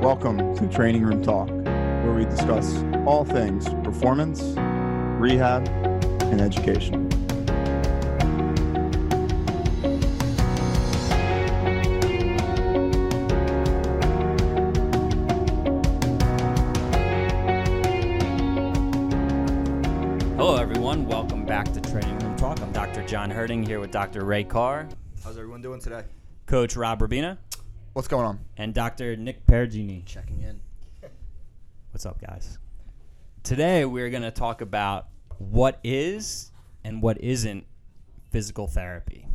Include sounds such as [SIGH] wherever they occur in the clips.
Welcome to Training Room Talk, where we discuss all things performance, rehab, and education. Hello, everyone. Welcome back to Training Room Talk. I'm Dr. John Herting here with Dr. Ray Carr, How's everyone doing today? Coach Rob Rabina, What's going on? and Dr. Nick Pergini. Checking in. [LAUGHS] What's up, guys? Today, we're going to talk about what is and what isn't physical therapy.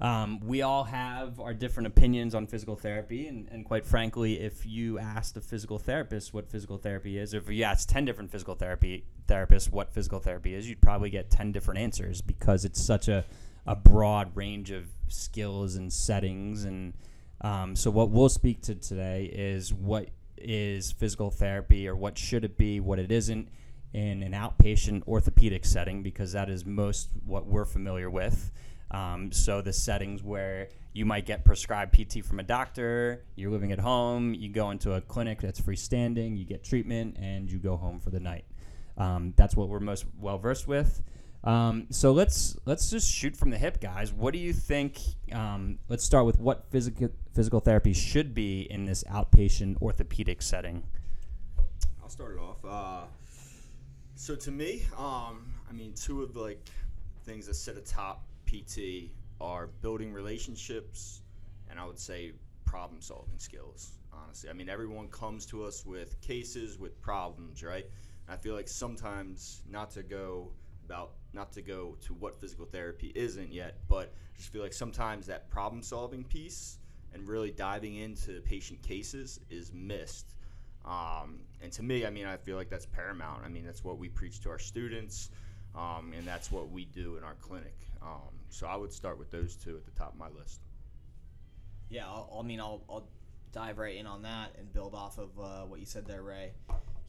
Um, we all have our different opinions on physical therapy, and, and quite frankly, if you asked a physical therapist what physical therapy is, or if you asked 10 different physical therapy therapists what physical therapy is, you'd probably get 10 different answers because it's such a, a broad range of skills and settings. And um, so, what we'll speak to today is what is physical therapy or what should it be, what it isn't in an outpatient orthopedic setting, because that is most what we're familiar with. Um, so the settings where you might get prescribed PT from a doctor, you're living at home, you go into a clinic that's freestanding, you get treatment, and you go home for the night. Um, that's what we're most well versed with. Um, so let's let's just shoot from the hip, guys. What do you think? Um, let's start with what physical physical therapy should be in this outpatient orthopedic setting. I'll start it off. Uh, so to me, um, I mean, two of the like things that sit atop PT are building relationships, and I would say problem solving skills. Honestly, I mean, everyone comes to us with cases with problems, right? And I feel like sometimes not to go about not to go to what physical therapy isn't yet, but I just feel like sometimes that problem solving piece and really diving into patient cases is missed. Um, and to me, I mean, I feel like that's paramount. I mean, that's what we preach to our students, um, and that's what we do in our clinic. Um, so I would start with those two at the top of my list. Yeah, I'll, I mean, I'll, I'll dive right in on that and build off of uh, what you said there, Ray.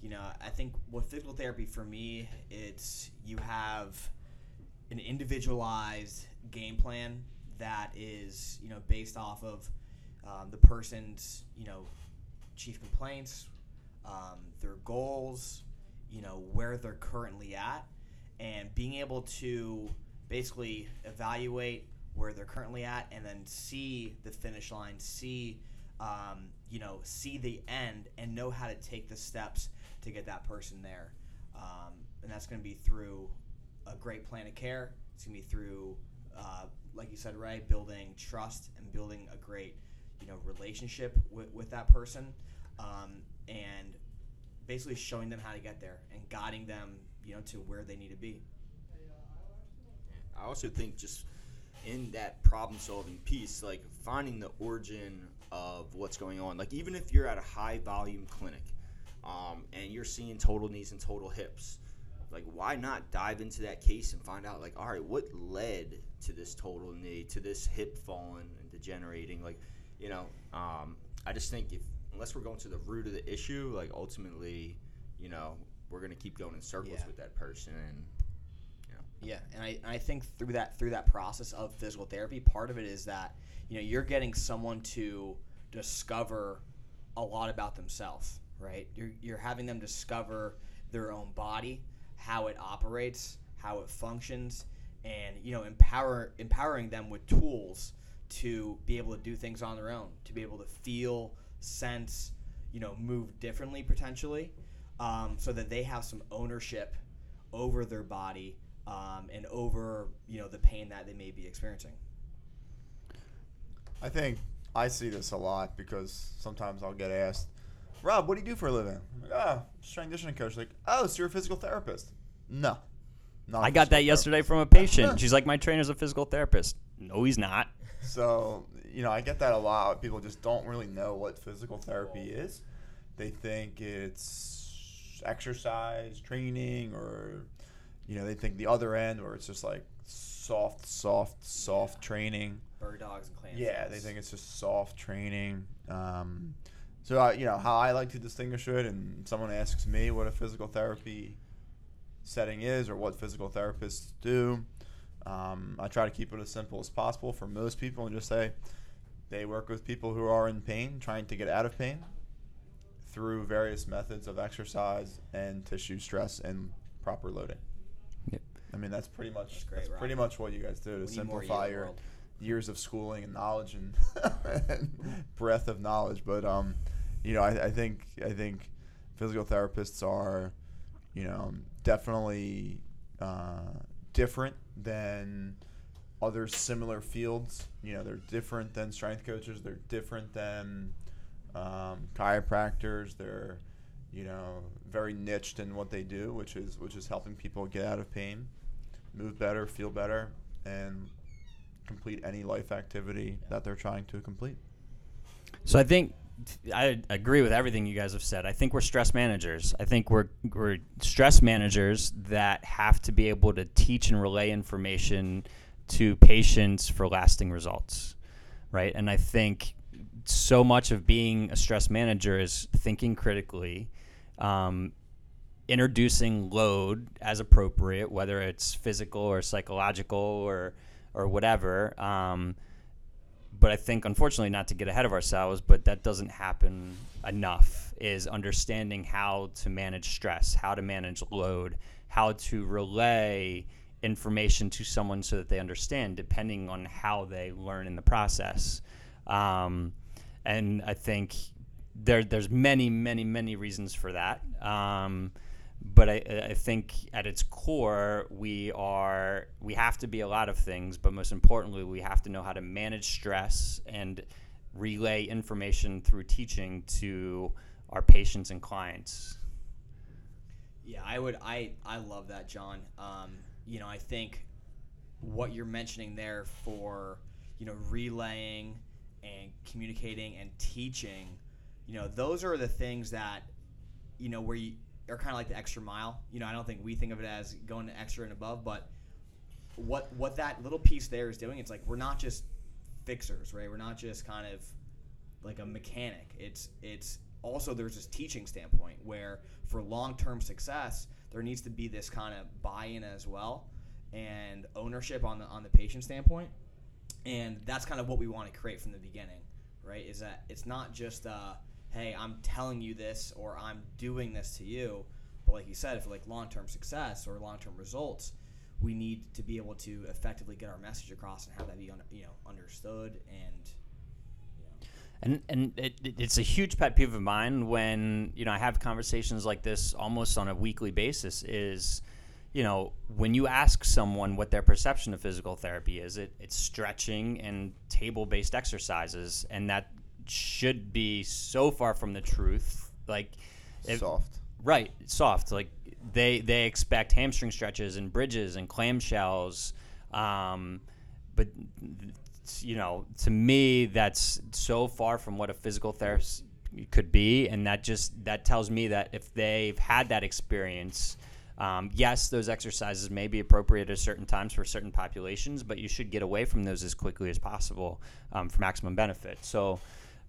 You know, I think with physical therapy for me, it's you have an individualized game plan that is, you know, based off of um, the person's, you know, chief complaints, um, their goals, you know, where they're currently at, and being able to basically evaluate where they're currently at and then see the finish line, see, um, you know, see the end and know how to take the steps to get that person there. Um, and that's going to be through a great plan of care. It's going to be through, uh, like you said, right, building trust and building a great, you know, relationship with, with that person, um, and basically showing them how to get there and guiding them, you know, to where they need to be. I also think just in that problem solving piece, like finding the origin of what's going on. Like even if you're at a high volume clinic um, and you're seeing total knees and total hips, like why not dive into that case and find out like all right, what led to this total knee, to this hip falling and degenerating? Like, you know, um, I just think if unless we're going to the root of the issue, like ultimately, you know, we're gonna keep going in circles Yeah. with that person and Yeah, and I, and I think through that through that process of physical therapy, part of it is that you know you're getting someone to discover a lot about themselves, right? You're you're having them discover their own body, how it operates, how it functions, and you know empower empowering them with tools to be able to do things on their own, to be able to feel, sense, you know, move differently potentially, um, so that they have some ownership over their body um, and over you know the pain that they may be experiencing. I think I see this a lot because sometimes I'll get asked, Rob, what do you do for a living? I'm like, oh, strength conditioning coach. Like, oh, so you're a physical therapist? No. Not a I got that physical yesterday from a patient. She's like, "My trainer's a physical therapist." No, he's not. So, you know, I get that a lot. People just don't really know what physical therapy is. They think it's exercise, training, or, you know, they think the other end where it's just like soft, soft, soft training. Bird dogs and clams. Yeah, they think it's just soft training. Um, so, uh, you know, how I like to distinguish it, and someone asks me what a physical therapy setting is or what physical therapists do, um, I try to keep it as simple as possible for most people and just say they work with people who are in pain, trying to get out of pain. through various methods of exercise and tissue stress and proper loading. Yep. I mean, that's pretty much That's great, that's pretty much what you guys do to We simplify your world. years of schooling and knowledge and, and [LAUGHS] [LAUGHS] breadth of knowledge. But um, you know, I, I think I think physical therapists are, you know, definitely uh, different than other similar fields. You know, they're different than strength coaches. They're different than um, chiropractors. They're, you know, very niched in what they do, which is which is helping people get out of pain, move better, feel better, and complete any life activity that they're trying to complete. So I think I agree with everything you guys have said. I think we're stress managers. I think we're we're stress managers that have to be able to teach and relay information to patients for lasting results, right? And I think so much of being a stress manager is thinking critically, um, introducing load as appropriate, whether it's physical or psychological or or whatever. Um, but I think, unfortunately, not to get ahead of ourselves, but that doesn't happen enough. Is understanding how to manage stress, how to manage load, how to relay information to someone so that they understand, depending on how they learn in the process. Um, and I think there, there's many, many, many reasons for that. Um, but I, I think at its core, we are we have to be a lot of things, but most importantly, we have to know how to manage stress and relay information through teaching to our patients and clients. Yeah, I would. I I love that, John. Um, you know, I think what you're mentioning there for you know relaying and communicating and teaching, you know, those are the things that you know where you are kind of like the extra mile. You know, I don't think we think of it as going extra and above, but what what that little piece there is doing, it's like we're not just fixers, right? We're not just kind of like a mechanic. It's it's also there's this teaching standpoint where for long-term success there needs to be this kind of buy-in as well and ownership on the on the patient standpoint and that's kind of what we want to create from the beginning right is that it's not just uh, hey i'm telling you this or i'm doing this to you but like you said for like long-term success or long-term results we need to be able to effectively get our message across and have that be un- you know understood and And and it- it's a huge pet peeve of mine when you know I have conversations like this almost on a weekly basis. Is you know when you ask someone what their perception of physical therapy is, it, it's stretching and table based exercises, and that should be so far from the truth. Like if- Soft. Right, soft. Like they they expect hamstring stretches and bridges and clamshells, um, but you know, to me, that's so far from what a physical therapist could be, and that just that tells me that if they've had that experience. Um, yes, those exercises may be appropriate at certain times for certain populations, but you should get away from those as quickly as possible um, for maximum benefit. So,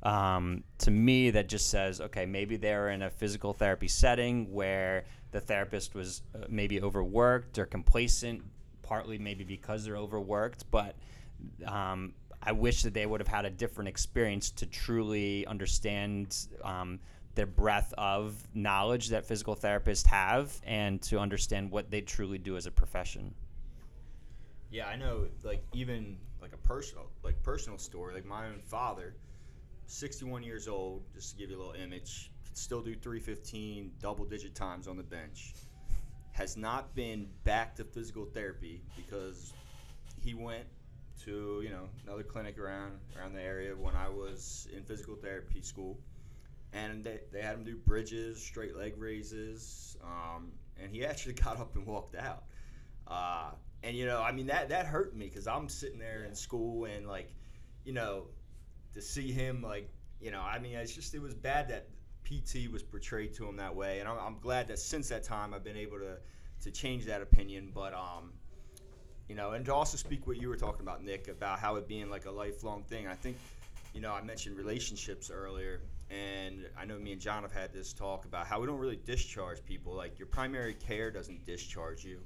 um, to me, that just says, okay, maybe they're in a physical therapy setting where the therapist was uh, maybe overworked or complacent, partly maybe because they're overworked. But um, I wish that they would have had a different experience to truly understand um, the breadth of knowledge that physical therapists have and to understand what they truly do as a profession. Yeah, I know. Like even like a personal, like personal story. Like my own father, 61 years old. Just to give you a little image, can still do 315 double digit times on the bench. Has not been back to physical therapy because he went to you know another clinic around around the area when I was in physical therapy school, and they, they had him do bridges, straight leg raises, um, and he [LAUGHS] actually got up and walked out. Uh, and you know, I mean that that hurt me because I'm sitting there in school and like, you know, to see him like, you know, I mean, it's just it was bad that PT was portrayed to him that way, and I'm, I'm glad that since that time I've been able to to change that opinion. But um, you know, and to also speak what you were talking about, Nick, about how it being like a lifelong thing. I think, you know, I mentioned relationships earlier, and I know me and John have had this talk about how we don't really discharge people. Like your primary care doesn't discharge you.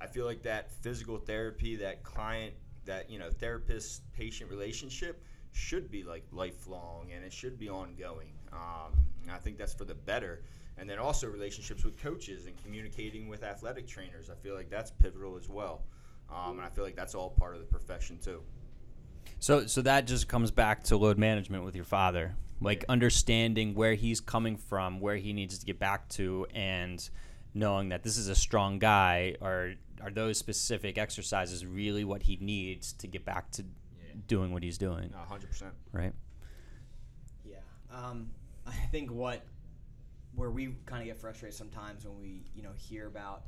I feel like that physical therapy, that client, that you know, therapist patient relationship should be like lifelong and it should be ongoing. Um, I think that's for the better. And then also relationships with coaches and communicating with athletic trainers. I feel like that's pivotal as well. Um, and I feel like that's all part of the profession too. So, so that just comes back to load management with your father, like understanding where he's coming from, where he needs to get back to, and knowing that this is a strong guy. Are are those specific exercises really what he needs to get back to doing what he's doing? No, 100%. Right. Yeah. Um, [LAUGHS] I think what where we kind of get frustrated sometimes when we you know hear about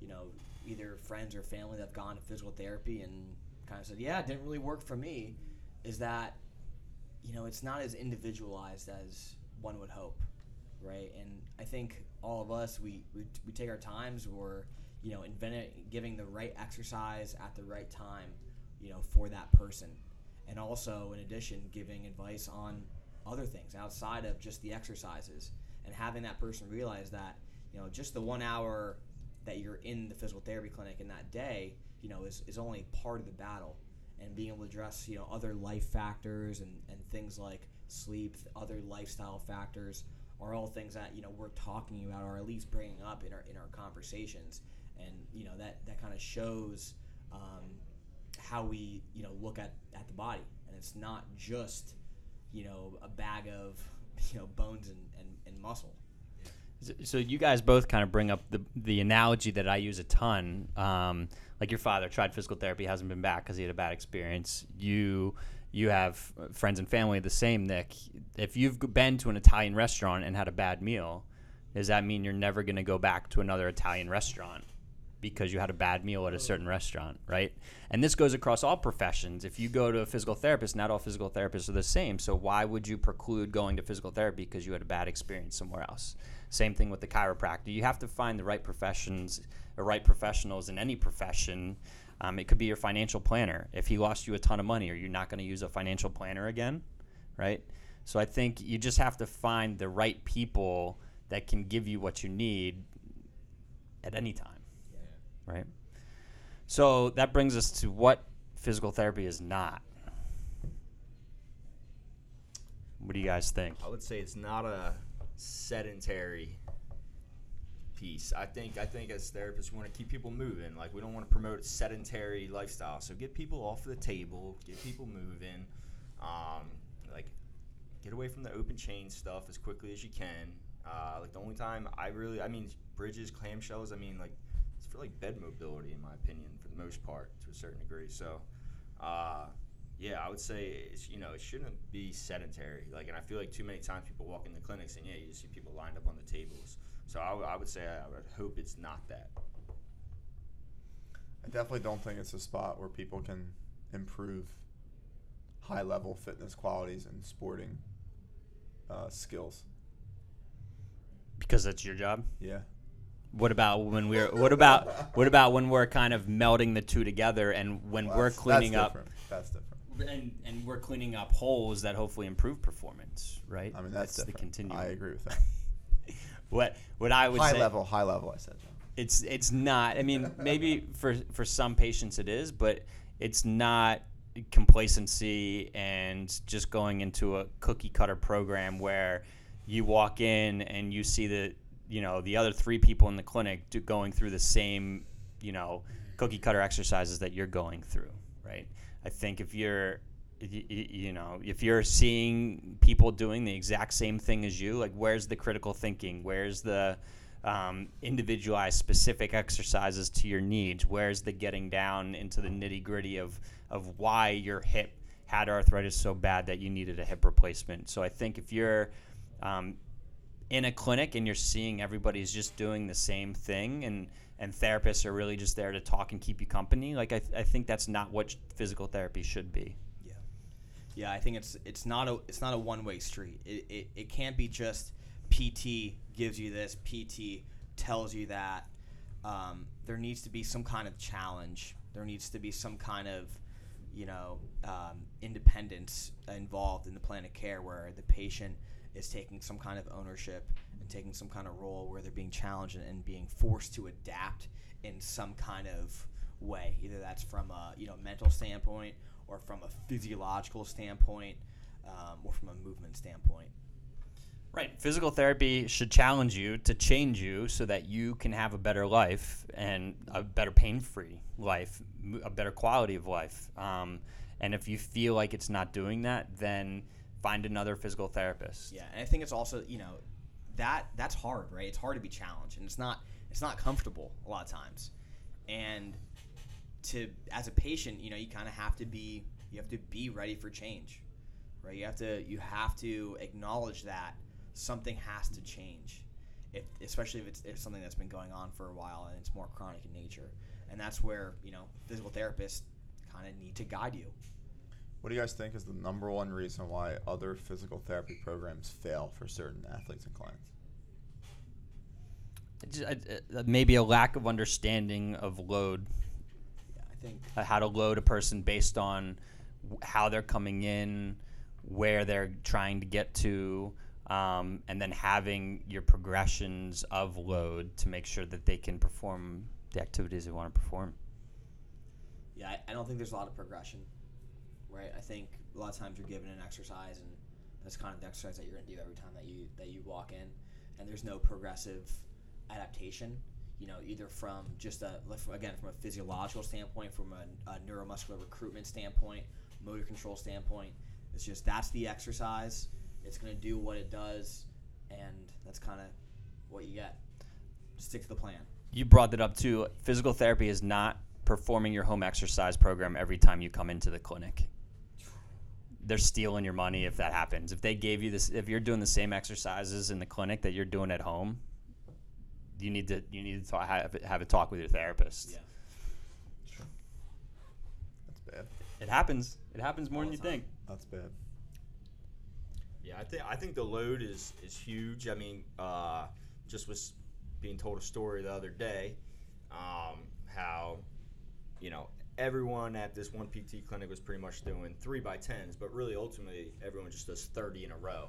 you know either friends or family that've gone to physical therapy and kind of said yeah it didn't really work for me is that you know it's not as individualized as one would hope right and i think all of us we we, we take our times we're you know inventing giving the right exercise at the right time you know for that person. And also in addition giving advice on other things outside of just the exercises and having that person realize that you know just the one hour that you're in the physical therapy clinic in that day you know is, is only part of the battle. And being able to address you know other life factors and, and things like sleep other lifestyle factors are all things that you know we're talking about or at least bringing up in our in our conversations. And you know that that kind of shows um, how we you know look at at the body and it's not just you know a bag of [LAUGHS] you know bones and, and, and muscle So you guys both kind of bring up the the analogy that I use a ton. Um, like your father tried physical therapy, hasn't been back because he had a bad experience. You you have friends and family the same. Nick, if you've been to an Italian restaurant and had a bad meal, does that mean you're never going to go back to another Italian restaurant? Because you had a bad meal at a certain restaurant, right? And this goes across all professions. If you go to a physical therapist, not all physical therapists are the same. So why would you preclude going to physical therapy because you had a bad experience somewhere else? Same thing with the chiropractor. You have to find the right professions, or right professionals in any profession. Um, it could be your financial planner. If he lost you a ton of money, are you not going to use a financial planner again, right? So I think you just have to find the right people that can give you what you need at any time right? So that brings us to what physical therapy is not. What do you guys think? I would say it's not a sedentary piece. I think I think as therapists we want to keep people moving. Like we don't want to promote a sedentary lifestyle. So get people off the table, get people moving. Um, like get away from the open chain stuff as quickly as you can. Uh, like the only time I really, I mean, bridges, clamshells. I mean, like for like bed mobility, in my opinion, for the most part, to a certain degree. So, uh, yeah, I would say it's, you know it shouldn't be sedentary. Like, and I feel like too many times people walk in the clinics and yeah, you just see people lined up on the tables. So I, w- I would say I would hope it's not that. I definitely don't think it's a spot where people can improve high level fitness qualities and sporting uh, skills. Because that's your job. Yeah. What about when we're what about what about when we're kind of melding the two together and when Well, we're that's- cleaning that's up different. That's different. and and we're cleaning up holes that hopefully improve performance, right? I mean, that's, the continuum. I agree with that. [LAUGHS] What what I would high say level, high level. I said. John. it's it's not. I mean, maybe [LAUGHS] for for some patients it is, but it's not complacency and just going into a cookie cutter program where you walk in and you see the you know the other three people in the clinic do, going through the same you know cookie cutter exercises that you're going through, right? I think if you're you, know if you're seeing people doing the exact same thing as you like where's the critical thinking? Where's the um, individualized specific exercises to your needs? Where's the getting down into the nitty gritty of of why your hip had arthritis so bad that you needed a hip replacement? So i think if you're um, in a clinic and you're seeing everybody's just doing the same thing and and therapists are really just there to talk and keep you company like i, th- I think that's not what physical therapy should be Yeah, yeah. I think it's it's not a it's not a one way street. It, it it can't be just PT gives you this, PT tells you that. Um, there needs to be some kind of challenge. There needs to be some kind of you know um, independence involved in the plan of care where the patient is taking some kind of ownership and taking some kind of role where they're being challenged and, and being forced to adapt in some kind of way. Either that's from a you know mental standpoint or from a physiological standpoint um, or from a movement standpoint. Right. Physical therapy should challenge you to change you so that you can have a better life and a better pain free life, a better quality of life. Um, and if you feel like it's not doing that, then find another physical therapist. Yeah, and I think it's also you know that that's hard, right? It's hard to be challenged, and it's not it's not comfortable a lot of times. And to as a patient, you know, you kind of have to be you have to be ready for change, right? You have to you have to acknowledge that something has to change, if especially if it's if something that's been going on for a while and it's more chronic in nature. And that's where you know physical therapists kind of need to guide you. What do you guys think is the number one reason why other physical therapy programs fail for certain athletes and clients? Just, uh, uh, maybe a lack of understanding of load, Yeah, I think uh, how to load a person based on w- how they're coming in, where they're trying to get to, um, and then having your progressions of load to make sure that they can perform the activities they want to perform. Yeah, I, I don't think there's a lot of progression, right? I think a lot of times you're given an exercise, and that's kind of the exercise that you're going to do every time that you that you walk in, and there's no progressive adaptation. You know, either from just a again from a physiological standpoint, from a, a neuromuscular recruitment standpoint, motor control standpoint. It's just that's the exercise. It's going to do what it does, and that's kind of what you get. Stick to the plan. You brought that up too. Physical therapy is not performing your home exercise program every time you come into the clinic. They're stealing your money if that happens. If they gave you this, if you're doing the same exercises in the clinic that you're doing at home, you need to you need to talk, have, have a talk with your therapist. Yeah. That's bad. It happens. It happens more All than you time. think. That's bad. Yeah, I think I think the load is is huge. I mean, uh, just was being told a story the other day, um, how you know everyone at this one PT clinic was pretty much doing three by tens, but really ultimately everyone just does thirty in a row.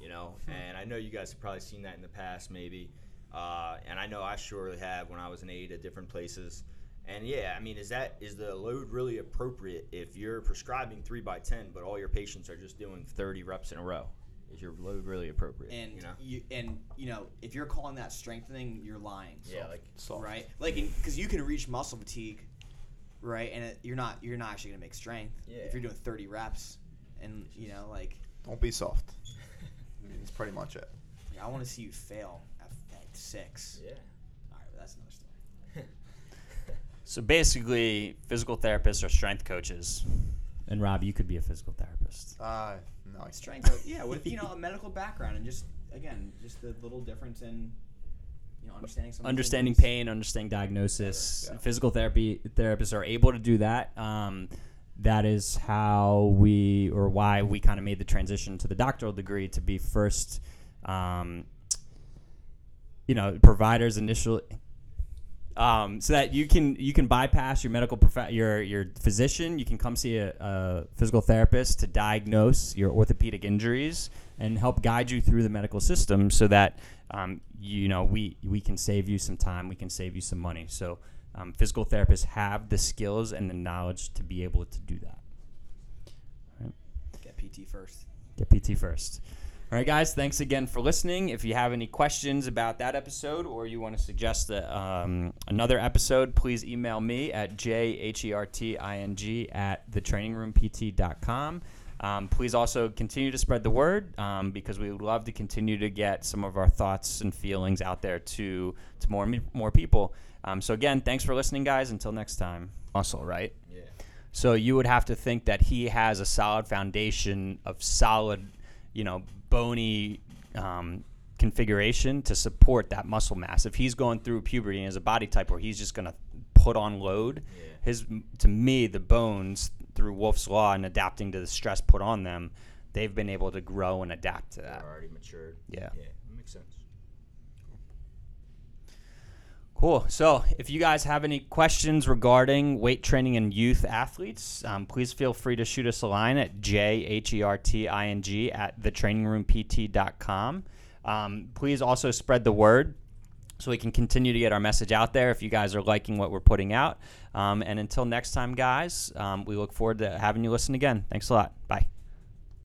You know, and I know you guys have probably seen that in the past, maybe. Uh, and I know I surely have when I was an aide at different places. And yeah, I mean, is that is the load really appropriate if you're prescribing three by ten, but all your patients are just doing thirty reps in a row? Is your load really appropriate? and you know, you and you know if you're calling that strengthening, you're lying. yeah, like Soft. right, like because you can reach muscle fatigue, right, and it, you're not you're not actually gonna make strength Yeah. if you're doing 30 reps, and you know like, Don't be soft. I [LAUGHS] mean, that's pretty much it. like, I want to see you fail at, at six. yeah. All right, but that's another story. [LAUGHS] So basically, physical therapists are strength coaches. And Rob, you could be a physical therapist. Uh, no, I Strength, coach- yeah, with you know a medical background and just again just the little difference in you know understanding some understanding things. pain, understanding diagnosis. Yeah. Physical therapy therapists are able to do that. Um, that is how we, or why we kind of made the transition to the doctoral degree to be first, um, you know, providers initially. Um, so that you can you can bypass your medical prof- your your physician. You can come see a, a physical therapist to diagnose your orthopedic injuries and help guide you through the medical system, so that um, you know we we can save you some time. We can save you some money. So um, physical therapists have the skills and the knowledge to be able to do that. Get PT first. Get PT first. All right, guys. Thanks again for listening. If you have any questions about that episode or you want to suggest a, um, another episode, please email me at jherting at thetrainingroompt.com. Um, please also continue to spread the word um, because we would love to continue to get some of our thoughts and feelings out there to to more more people. Um, so again, thanks for listening, guys. Until next time. Muscle, right? Yeah. So you would have to think that he has a solid foundation of solid, you know, bony um, configuration to support that muscle mass. If he's going through puberty and has a body type where he's just going to put on load, Yeah. his to me the bones through Wolff's law and adapting to the stress put on them, they've been able to grow and adapt to that. They're already matured. Yeah. Yeah, makes sense. Cool. So, if you guys have any questions regarding weight training and youth athletes, um, please feel free to shoot us a line at jherting at thetrainingroompt.com. Um, please also spread the word so we can continue to get our message out there if you guys are liking what we're putting out. Um, and until next time, guys, um, we look forward to having you listen again. Thanks a lot. Bye.